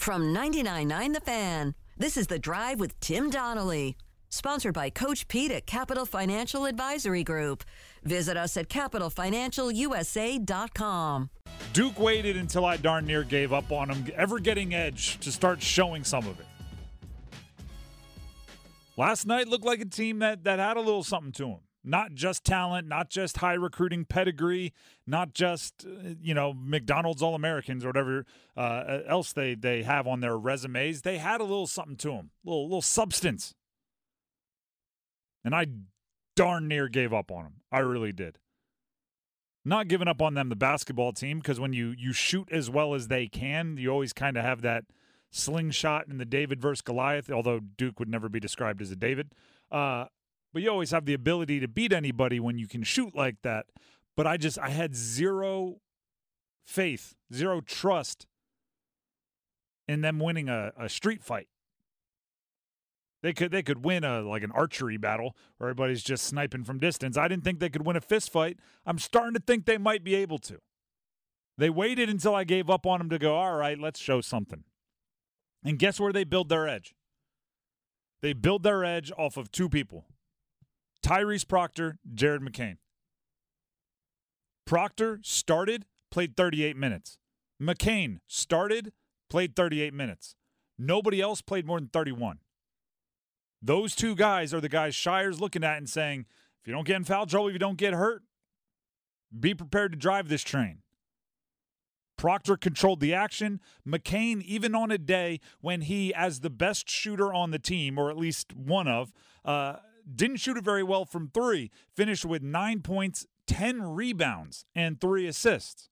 From 99.9 The Fan, this is The Drive with Tim Donnelly. Sponsored by Coach Pete at Capital Financial Advisory Group. Visit us at capitalfinancialusa.com. Duke waited until I darn near gave up on him ever getting edge to start showing some of it. Last night looked like a team that, that had a little something to them. Not just talent, not just high recruiting pedigree, not just uh, you know McDonald's All Americans or whatever uh, else they they have on their resumes. They had a little something to them, little little substance, and I darn near gave up on them. I really did. Not giving up on them, the basketball team, because when you you shoot as well as they can, you always kind of have that slingshot in the David versus Goliath. Although Duke would never be described as a David. Uh, but you always have the ability to beat anybody when you can shoot like that. But I just I had zero faith, zero trust in them winning a, a street fight. They could they could win a like an archery battle where everybody's just sniping from distance. I didn't think they could win a fist fight. I'm starting to think they might be able to. They waited until I gave up on them to go, all right, let's show something. And guess where they build their edge? They build their edge off of two people. Tyrese Proctor, Jared McCain. Proctor started, played 38 minutes. McCain started, played 38 minutes. Nobody else played more than 31. Those two guys are the guys Scheyer's looking at and saying, if you don't get in foul trouble, if you don't get hurt, be prepared to drive this train. Proctor controlled the action. McCain, even on a day when he, as the best shooter on the team, or at least one of, uh, didn't shoot it very well from three, finished with nine points, 10 rebounds, and three assists.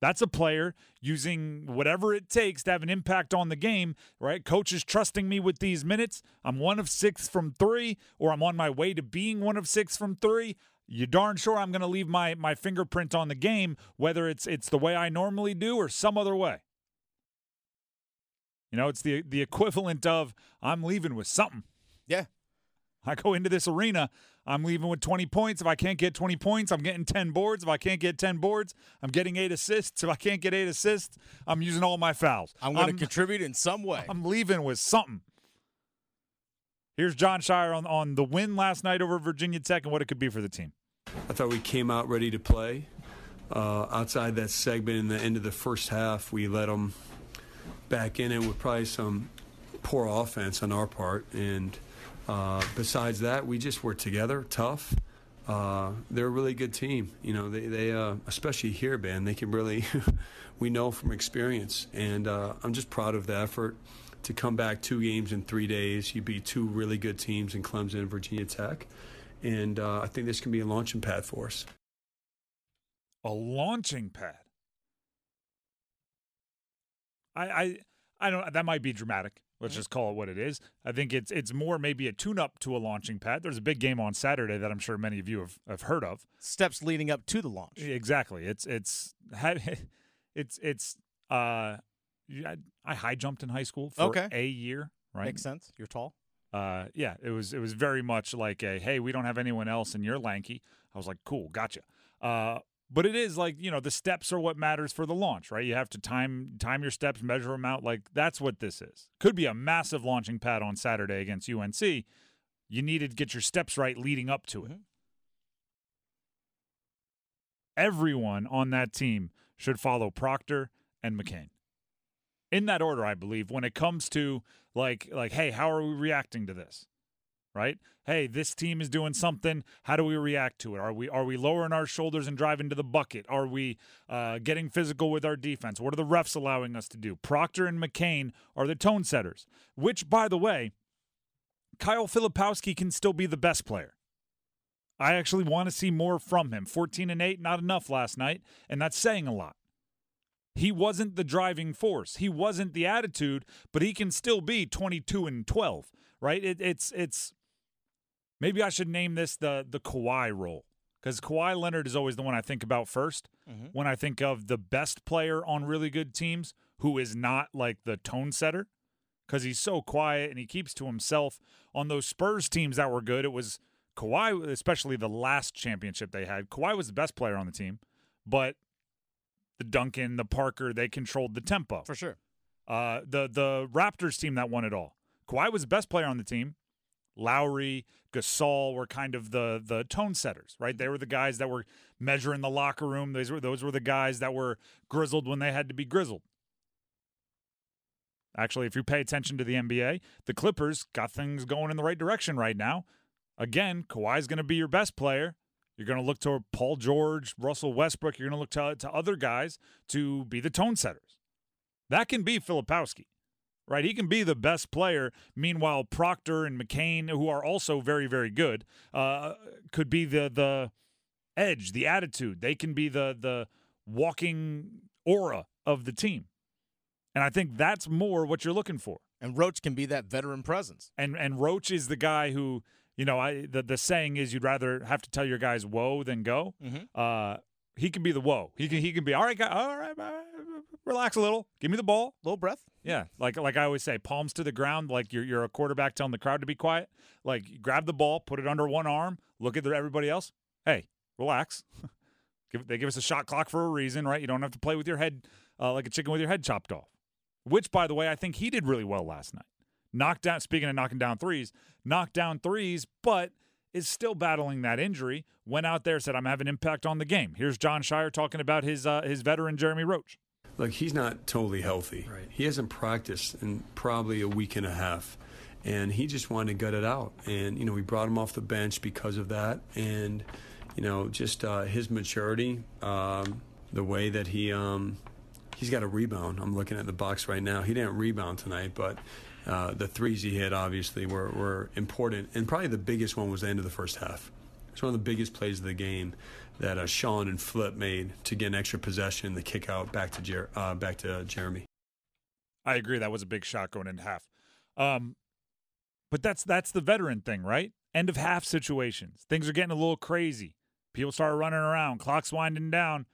That's a player using whatever it takes to have an impact on the game, right? Coach is trusting me with these minutes. I'm one of six from three, or I'm on my way to being one of six from three. You darn sure I'm going to leave my my fingerprint on the game, whether it's it's the way I normally do or some other way. You know, it's the the equivalent of I'm leaving with something. Yeah. I go into this arena, I'm leaving with 20 points. If I can't get 20 points, I'm getting 10 boards. If I can't get 10 boards, I'm getting eight assists. If I can't get eight assists, I'm using all my fouls. I'm going to contribute in some way. I'm leaving with something. Here's Jon Scheyer on, on the win last night over Virginia Tech and what it could be for the team. I thought we came out ready to play. Uh, outside that segment in the end of the first half, we let them back in it with probably some poor offense on our part. And – uh, besides that, we just were together, tough. Uh, they're a really good team. You know, they, they uh, especially here, Ben, they can really, we know from experience. And uh, I'm just proud of the effort to come back two games in three days. You beat two really good teams in Clemson and Virginia Tech. And uh, I think this can be a launching pad for us. A launching pad? I, I, I don't, that might be dramatic. Let's just call it what it is. I think it's it's more maybe a tune-up to a launching pad. There's a big game on Saturday that I'm sure many of you have, have heard of. Steps leading up to the launch. Exactly. It's it's it's it's uh I high jumped in high school for okay. a year, right? Makes sense. You're tall. Uh yeah, it was it was very much like a hey, we don't have anyone else and you're lanky. I was like, "Cool, gotcha." Uh but it is like you know the steps are what matters for the launch right? You have to time time your steps measure them out like that's what this is. Could be a massive launching pad on saturday against unc you needed to get your steps right leading up to it. Mm-hmm. everyone on that team should follow proctor and mccain. In that order i believe when it comes to like like hey how are we reacting to this right? Hey, this team is doing something. How do we react to it? Are we are we lowering our shoulders and driving to the bucket? Are we uh, getting physical with our defense? What are the refs allowing us to do? Proctor and McCain are the tone setters. Which, by the way, Kyle Filipowski can still be the best player. I actually want to see more from him. 14 and 8, not enough last night, and that's saying a lot. He wasn't the driving force. He wasn't the attitude, but he can still be 22 and 12, right? It, it's it's Maybe I should name this the the Kawhi role because Kawhi Leonard is always the one I think about 1st mm-hmm. when I think of the best player on really good teams who is not like the tone setter because he's so quiet and he keeps to himself. On those Spurs teams that were good, it was Kawhi, especially the last championship they had. Kawhi was the best player on the team, but the Duncan, the Parker, they controlled the tempo for sure. Uh, the the Raptors team that won it all. Kawhi was the best player on the team. Lowry, Gasol were kind of the the tone setters, right? They mm-hmm. were the guys that were measuring the locker room. Those were those were the guys that were grizzled when they had to be grizzled. Actually, if you pay attention to the NBA, the Clippers got things going in the right direction right now. Again, Kawhi's going to be your best player. You're going to look to Paul George, Russell Westbrook. You're going to look to, to other guys to be the tone setters. That can be Filipowski, right? He can be the best player. Meanwhile, Proctor and McCain, who are also very, very good, uh, could be the the edge, the attitude. They can be the the walking aura of the team. And I think that's more what you're looking for. And Roach can be that veteran presence. And and Roach is the guy who, you know, I the, the saying is you'd rather have to tell your guys whoa than go. Mhm. Uh, he can be the whoa. He can he can be all right, guy. All right, all right, relax a little. Give me the ball. Little breath. Yeah, like like I always say, palms to the ground. Like you're you're a quarterback telling the crowd to be quiet. Like grab the ball, put it under one arm, look at everybody else. Hey, relax. give, they give us a shot clock for a reason, right? You don't have to play with your head uh, like a chicken with your head chopped off. Which, by the way, I think he did really well last night. Knocked down. Speaking of knocking down threes, knocked down threes, but is still battling that injury. Went out there, said, "I'm having impact on the game." Here's Jon Scheyer talking about his uh, his veteran Jeremy Roach. Look, he's not totally healthy. Right. He hasn't practiced in probably a week and a half. And he just wanted to gut it out. And, you know, we brought him off the bench because of that. And, you know, just uh, his maturity, um, the way that he um, he's got a rebound. I'm looking at the box right now. He didn't rebound tonight, but uh, the threes he hit obviously were, were important. And probably the biggest one was the end of the first half. It's one of the biggest plays of the game that uh, Sean and Flip made to get an extra possession, the kick out back to Jer- uh, back to Jeremy. I agree. That was a big shot going into half. Um, but that's that's the veteran thing, right? End of half situations. Things are getting a little crazy. People start running around. Clock's winding down.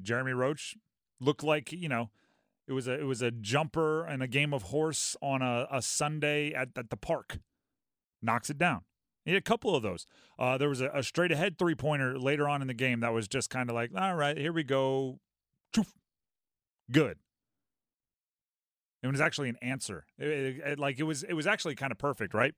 Jeremy Roach looked like you know it was a it was a jumper and a game of horse on a, a Sunday at, at the park. Knocks it down. He had a couple of those. Uh, there was a, a straight ahead three pointer later on in the game that was just kind of like, all right, here we go. Good. It was actually an answer. It- it- it- like it was, it was actually kind of perfect, right?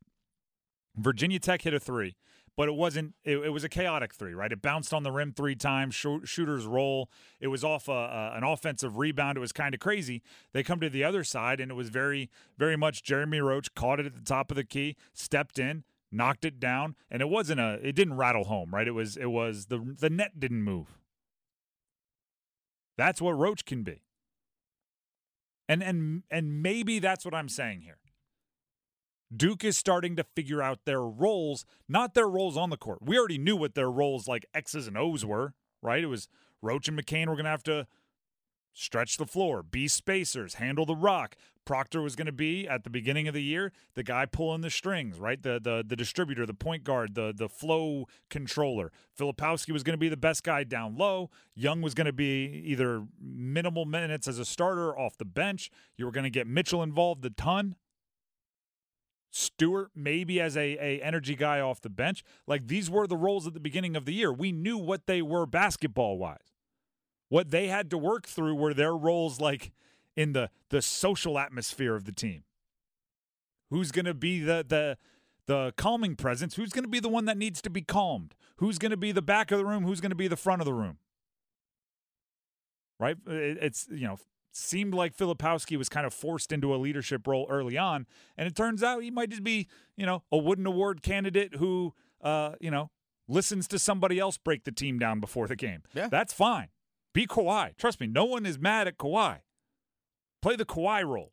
Virginia Tech hit a three, but it wasn't. It, was a chaotic three, right? It bounced on the rim three times. Shoo- shooters roll. It was off a, a, an offensive rebound. It was kind of crazy. They come to the other side, and it was very, very much Jeremy Roach caught it at the top of the key, stepped in, knocked it down, and it wasn't a. It didn't rattle home, right? It was. It was the the net didn't move. That's what Roach can be. And and and maybe that's what I'm saying here. Duke is starting to figure out their roles, not their roles on the court. We already knew what their roles like X's and O's were, right? It was Roach and McCain were going to have to stretch the floor, be spacers, handle the rock. Proctor was going to be at the beginning of the year the guy pulling the strings, right? The the the distributor, the point guard, the the flow controller. Filipowski was going to be the best guy down low. Young was going to be either minimal minutes as a starter off the bench. You were going to get Mitchell involved a ton. Stewart maybe as a, a energy guy off the bench. Like these were the roles at the beginning of the year. We knew what they were basketball wise. What they had to work through were their roles like in the the social atmosphere of the team. Who's going to be the the the calming presence? Who's going to be the one that needs to be calmed? Who's going to be the back of the room? Who's going to be the front of the room? Right? It- It's you know seemed like Filipowski was kind of forced into a leadership role early on, and it turns out he might just be you know a Wooden Award candidate who uh you know listens to somebody else break the team down before the game. Yeah. That's fine. Be Kawhi. Trust me, no one is mad at Kawhi. Play the Kawhi role.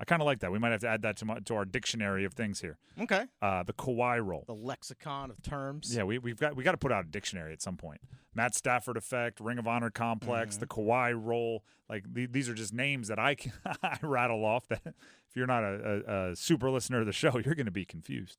I kind of like that. We might have to add that to my, to our dictionary of things here. Okay. Uh, the Kawhi role. The lexicon of terms. Yeah, we, we've got we got to put out a dictionary at some point. Matt Stafford effect, Ring of Honor complex, the Kawhi role. Like the, these are just names that I can I rattle off. That if you're not a, a, a super listener of the show, you're going to be confused.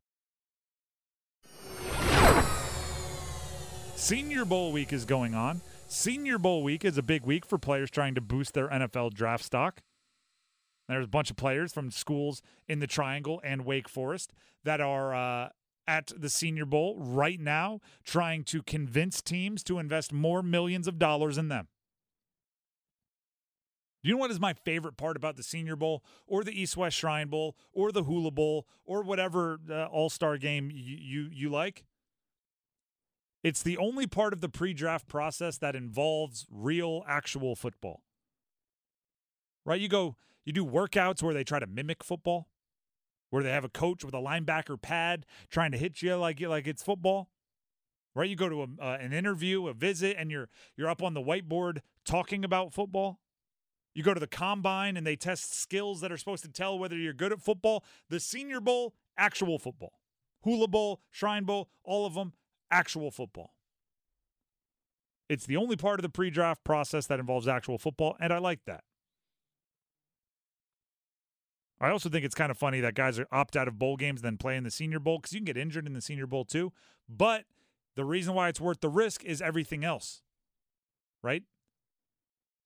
Senior Bowl week is going on. Senior Bowl week is a big week for players trying to boost their NFL draft stock. There's a bunch of players from schools in the Triangle and Wake Forest that are uh, at the Senior Bowl right now trying to convince teams to invest more millions of dollars in them. You know what is my favorite part about the Senior Bowl or the East West Shrine Bowl or the Hula Bowl or whatever uh, All Star game you, you you like? It's the only part of the pre-draft process that involves real, actual football. Right? You go, you do workouts where they try to mimic football, where they have a coach with a linebacker pad trying to hit you like like it's football. Right? You go to a, uh, an interview, a visit, and you're you're up on the whiteboard talking about football. You go to the combine and they test skills that are supposed to tell whether you're good at football. The Senior Bowl, actual football. Hula Bowl, Shrine Bowl, all of them, actual football. It's the only part of the pre draft process that involves actual football, and I like that. I also think it's kind of funny that guys are opt out of bowl games then play in the Senior Bowl because you can get injured in the Senior Bowl too. But the reason why it's worth the risk is everything else, right?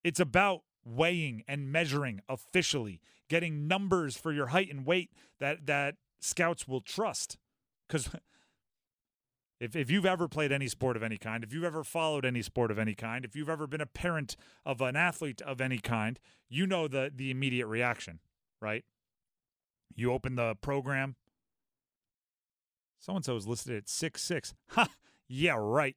It's about weighing and measuring officially, getting numbers for your height and weight that that scouts will trust. Because if if you've ever played any sport of any kind, if you've ever followed any sport of any kind, if you've ever been a parent of an athlete of any kind, you know the the immediate reaction, right? You open the program. So and so is listed at six six. Ha! Yeah, right.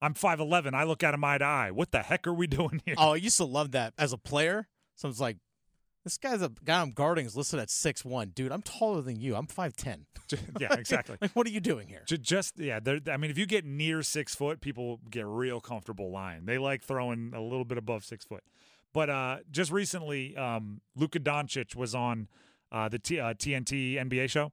I'm 5'11. I look at him eye to eye. What the heck are we doing here? Oh, I used to love that as a player. Someone's like, this guy's a guy I'm guarding is listed at six one. Dude, I'm taller than you. I'm 5'10. yeah, exactly. like, what are you doing here? Just, yeah, I mean, if you get near six foot, people get real comfortable lying. They like throwing a little bit above six foot. But uh, just recently, um, Luka Doncic was on uh, the T- uh, TNT NBA show,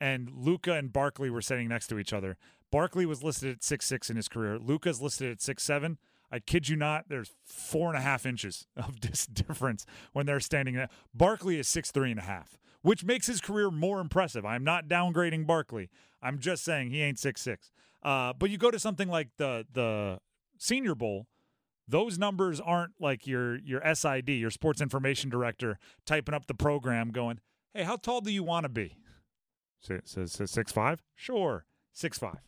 and Luka and Barkley were sitting next to each other. Barkley was listed at six six in his career. Luka's listed at six seven. I kid you not, there's four and a half inches of dis- difference when they're standing there. Barkley is six three and a half, which makes his career more impressive. I'm not downgrading Barkley. I'm just saying he ain't six six. Uh, but you go to something like the the Senior Bowl, those numbers aren't like your your SID, your sports information director, typing up the program, going, "Hey, how tall do you want to be?" Says six five. Sure, six five.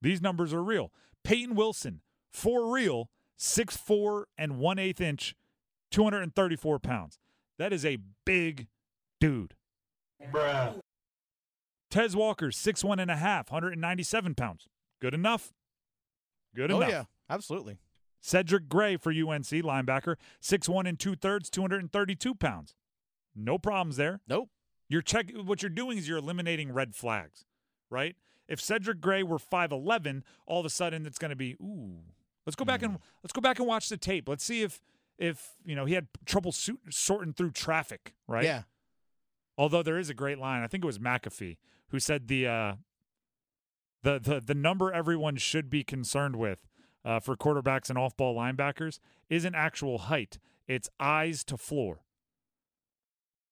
These numbers are real. Payton Wilson, for real, six four and one eighth inch, 234 pounds. That is a big dude. Bruh. Tez Walker, six one and a half, 197 pounds. Good enough. Good oh enough. yeah, absolutely. Cedric Gray for UNC linebacker, six one and two thirds, 232 pounds. No problems there. Nope. You're check what you're doing is you're eliminating red flags, right? If Cedric Gray were 5'11, all of a sudden it's going to be ooh. Let's go back and let's go back and watch the tape. Let's see if if, you know, he had trouble suit, sorting through traffic, right? Yeah. Although there is a great line, I think it was McAfee who said the uh the the the number everyone should be concerned with uh, for quarterbacks and off-ball linebackers isn't actual height; it's eyes to floor.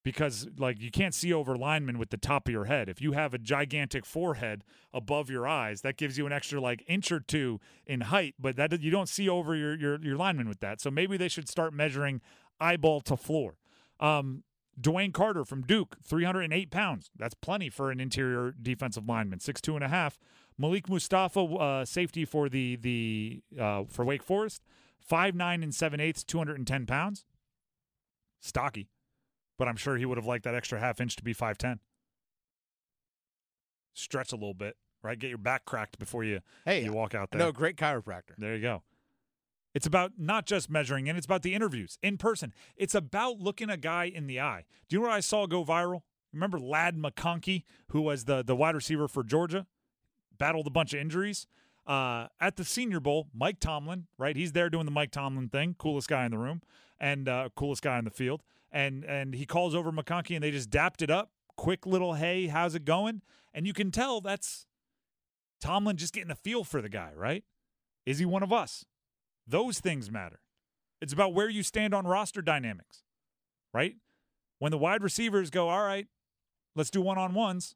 Because like you can't see over linemen with the top of your head. If you have a gigantic forehead above your eyes, that gives you an extra like inch or two in height, but that you don't see over your your your lineman with that. So maybe they should start measuring eyeball to floor. Um, Dewayne Carter from Duke, 308 pounds. That's plenty for an interior defensive lineman, six two and a half. Malik Mustafa, uh, safety for the the uh, for Wake Forest, five nine and seven eighths, 210 pounds. Stocky, but I'm sure he would have liked that extra half inch to be 5'10. Stretch a little bit, right? Get your back cracked before you Hey, you walk out there. No, great chiropractor. There you go. It's about not just measuring in, it's about the interviews in person. It's about looking a guy in the eye. Do you know what I saw go viral? Remember Ladd McConkey, who was the, the wide receiver for Georgia? Battled a bunch of injuries. Uh, at the Senior Bowl, Mike Tomlin, right? He's there doing the Mike Tomlin thing, coolest guy in the room and uh, coolest guy in the field. And and he calls over McConkey and they just dapped it up. Quick little hey, how's it going? And you can tell that's Tomlin just getting a feel for the guy, right? Is he one of us? Those things matter. It's about where you stand on roster dynamics, right? When the wide receivers go, all right, let's do one on ones,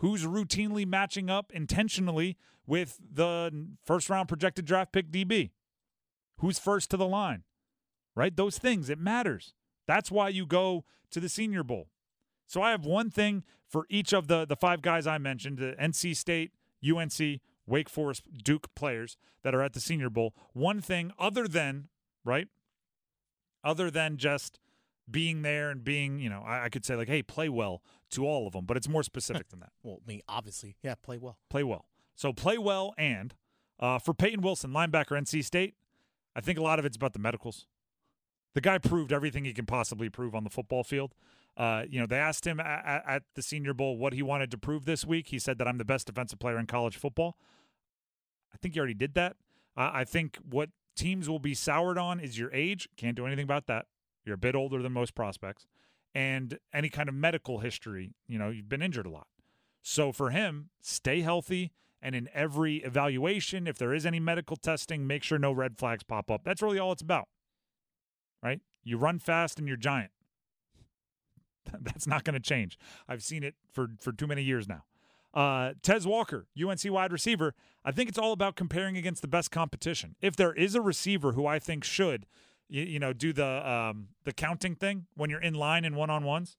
who's routinely matching up intentionally with the first round projected draft pick DB? Who's first to the line, right? Those things, it matters. That's why you go to the Senior Bowl. So I have one thing for each of the, the five guys I mentioned the NC State, UNC, Wake Forest, Duke players that are at the Senior Bowl. One thing other than, right? Other than just being there and being, you know, I, I could say like, hey, play well to all of them, but it's more specific than that. Well, mean, obviously, yeah, play well. Play well. So play well and uh, for Payton Wilson, linebacker, NC State, I think a lot of it's about the medicals. The guy proved everything he can possibly prove on the football field. Uh, you know, they asked him at, at the Senior Bowl what he wanted to prove this week. He said that I'm the best defensive player in college football. I think he already did that. Uh, I think what teams will be soured on is your age. Can't do anything about that. You're a bit older than most prospects, and any kind of medical history. You know, you've been injured a lot. So for him, stay healthy. And in every evaluation, if there is any medical testing, make sure no red flags pop up. That's really all it's about, right? You run fast and you're giant. That's not going to change. I've seen it for for too many years now. Uh, Tez Walker, UNC wide receiver. I think it's all about comparing against the best competition. If there is a receiver who I think should, you, you know, do the um, the counting thing when you're in line in one on ones,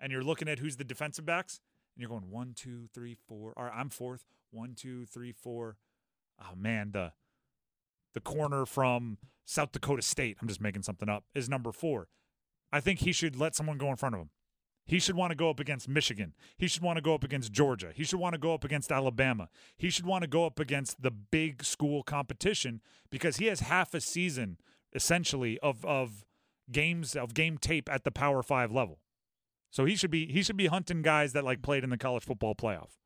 and you're looking at who's the defensive backs, and you're going one, two, three, four. All right, I'm fourth. One, two, three, four. Oh man, the the corner from South Dakota State. I'm just making something up. Is number four. I think he should let someone go in front of him. He should want to go up against Michigan. He should want to go up against Georgia. He should want to go up against Alabama. He should want to go up against the big school competition because he has half a season essentially of of games of game tape at the Power 5 level. So he should be he should be hunting guys that like played in the college football playoff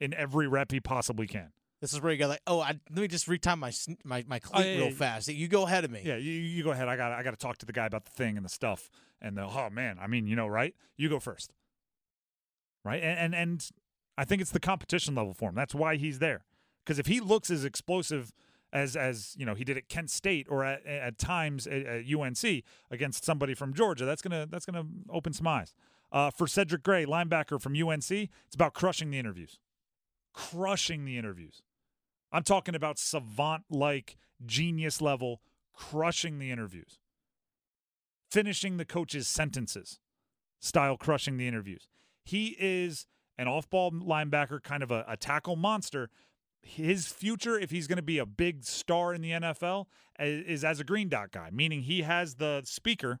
in every rep he possibly can. This is where you go like, oh, I, let me just retime my my my oh, cleat yeah, real fast. You go ahead of me. Yeah, you, you go ahead. I got I got to talk to the guy about the thing and the stuff and the oh man, I mean, you know, right? You go first. Right? And and, and I think it's the competition level for him. That's why he's there. Cuz if he looks as explosive as as, you know, he did at Kent State or at, at times at, at UNC against somebody from Georgia, that's to that's to open some eyes. Uh, for Cedric Gray, linebacker from UNC, it's about crushing the interviews. Crushing the interviews. I'm talking about savant like genius level crushing the interviews. Finishing the coach's sentences style crushing the interviews. He is an off ball linebacker, kind of a, a tackle monster. His future, if he's going to be a big star in the NFL, is, as a green dot guy, meaning he has the speaker,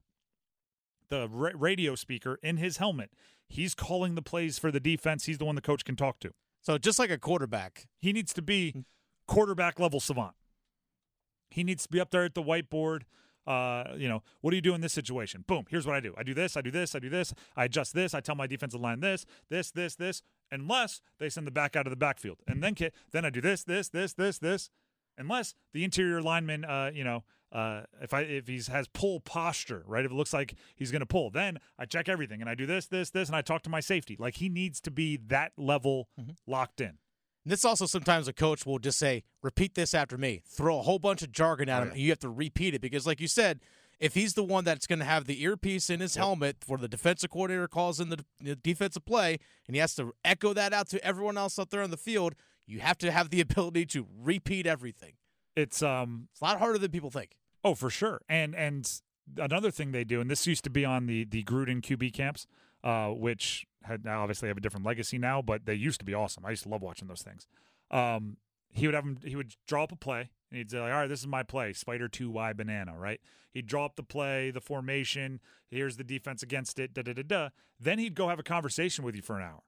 the radio speaker in his helmet. He's calling the plays for the defense. He's the one the coach can talk to. So just like a quarterback, He needs to be quarterback level savant. He needs to be up there at the whiteboard. Uh, you know, what do you do in this situation? Boom, here's what I do. I do this, I do this, I do this, I adjust this, I tell my defensive line this, this, this, this, unless they send the back out of the backfield. And then then I do this, this, this, this, this. Unless the interior lineman, uh, you know, uh, if I if he's has pull posture, right? If it looks like he's going to pull, then I check everything and I do this, this, this, and I talk to my safety. Like he needs to be that level locked in. And this also sometimes a coach will just say, repeat this after me. Throw a whole bunch of jargon at Oh, him, yeah. and you have to repeat it because, like you said, if he's the one that's going to have the earpiece in his helmet for the defensive coordinator calls in the, the defensive play, and he has to echo that out to everyone else out there on the field, you have to have the ability to repeat everything. It's um It's a lot harder than people think. Oh, for sure. And and another thing they do, and this used to be on the the Gruden QB camps, uh, which had now obviously have a different legacy now, but they used to be awesome. I used to love watching those things. Um, he would have him, he would draw up a play, and he'd say, like, "All right, this is my play, spider two Y banana." Right? He'd draw up the play, the formation. Here's the defense against it. Da da da da. Then he'd go have a conversation with you for an hour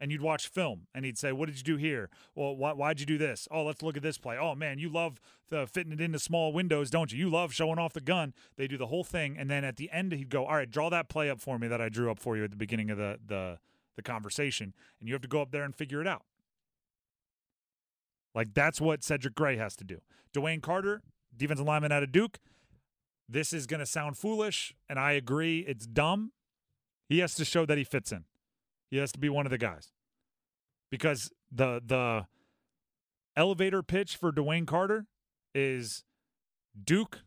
and you'd watch film and he'd say, What did you do here? Well, why, why'd you do this? Oh, let's look at this play. Oh, man, you love the fitting it into small windows, don't you? You love showing off the gun. They do the whole thing. And then at the end, he'd go, All right, draw that play up for me that I drew up for you at the beginning of the, the, the conversation. And you have to go up there and figure it out. Like that's what Cedric Gray has to do. Dewayne Carter, defensive lineman out of Duke. This is going to sound foolish, and I agree. It's dumb. He has to show that he fits in. He has to be one of the guys. Because the the elevator pitch for Dewayne Carter is Duke.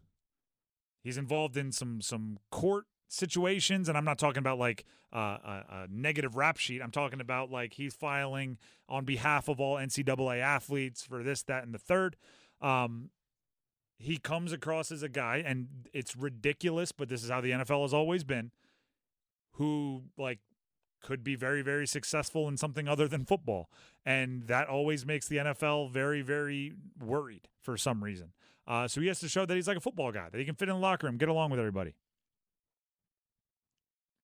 He's involved in some some court situations, and I'm not talking about like uh, a, a, negative rap sheet. I'm talking about like he's filing on behalf of all NCAA athletes for this, that, and the third. Um, he comes across as a guy, and it's ridiculous, but this is how the NFL has always been. Who like could be very, very successful in something other than football. And that always makes the NFL very, very worried for some reason. Uh, so he has to show that he's like a football guy, that he can fit in the locker room, get along with everybody.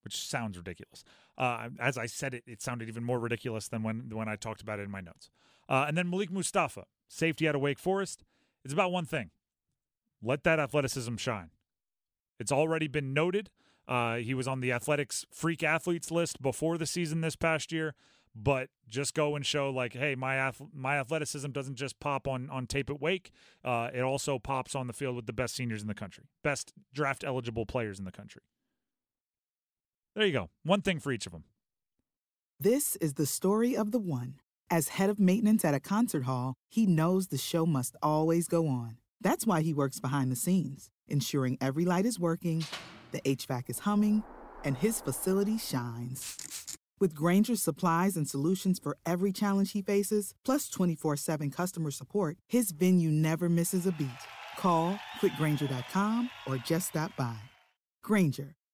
Which sounds ridiculous. Uh, as I said it, it sounded even more ridiculous than when when I talked about it in my notes. Uh, and then Malik Mustafa, safety out of Wake Forest. It's about one thing: let that athleticism shine. It's already been noted uh, he was on the athletics freak athletes list before the season this past year, but just go and show like, hey, my ath- my athleticism doesn't just pop on on tape at Wake. Uh, it also pops on the field with the best seniors in the country, best draft eligible players in the country. There you go. One thing for each of them. This is the story of the one. As head of maintenance at a concert hall, he knows the show must always go on. That's why he works behind the scenes, ensuring every light is working the HVAC is humming, and his facility shines. With Grainger's supplies and solutions for every challenge he faces, plus 24 7 customer support, his venue never misses a beat. Call quickgrainger.com or just stop by. Grainger,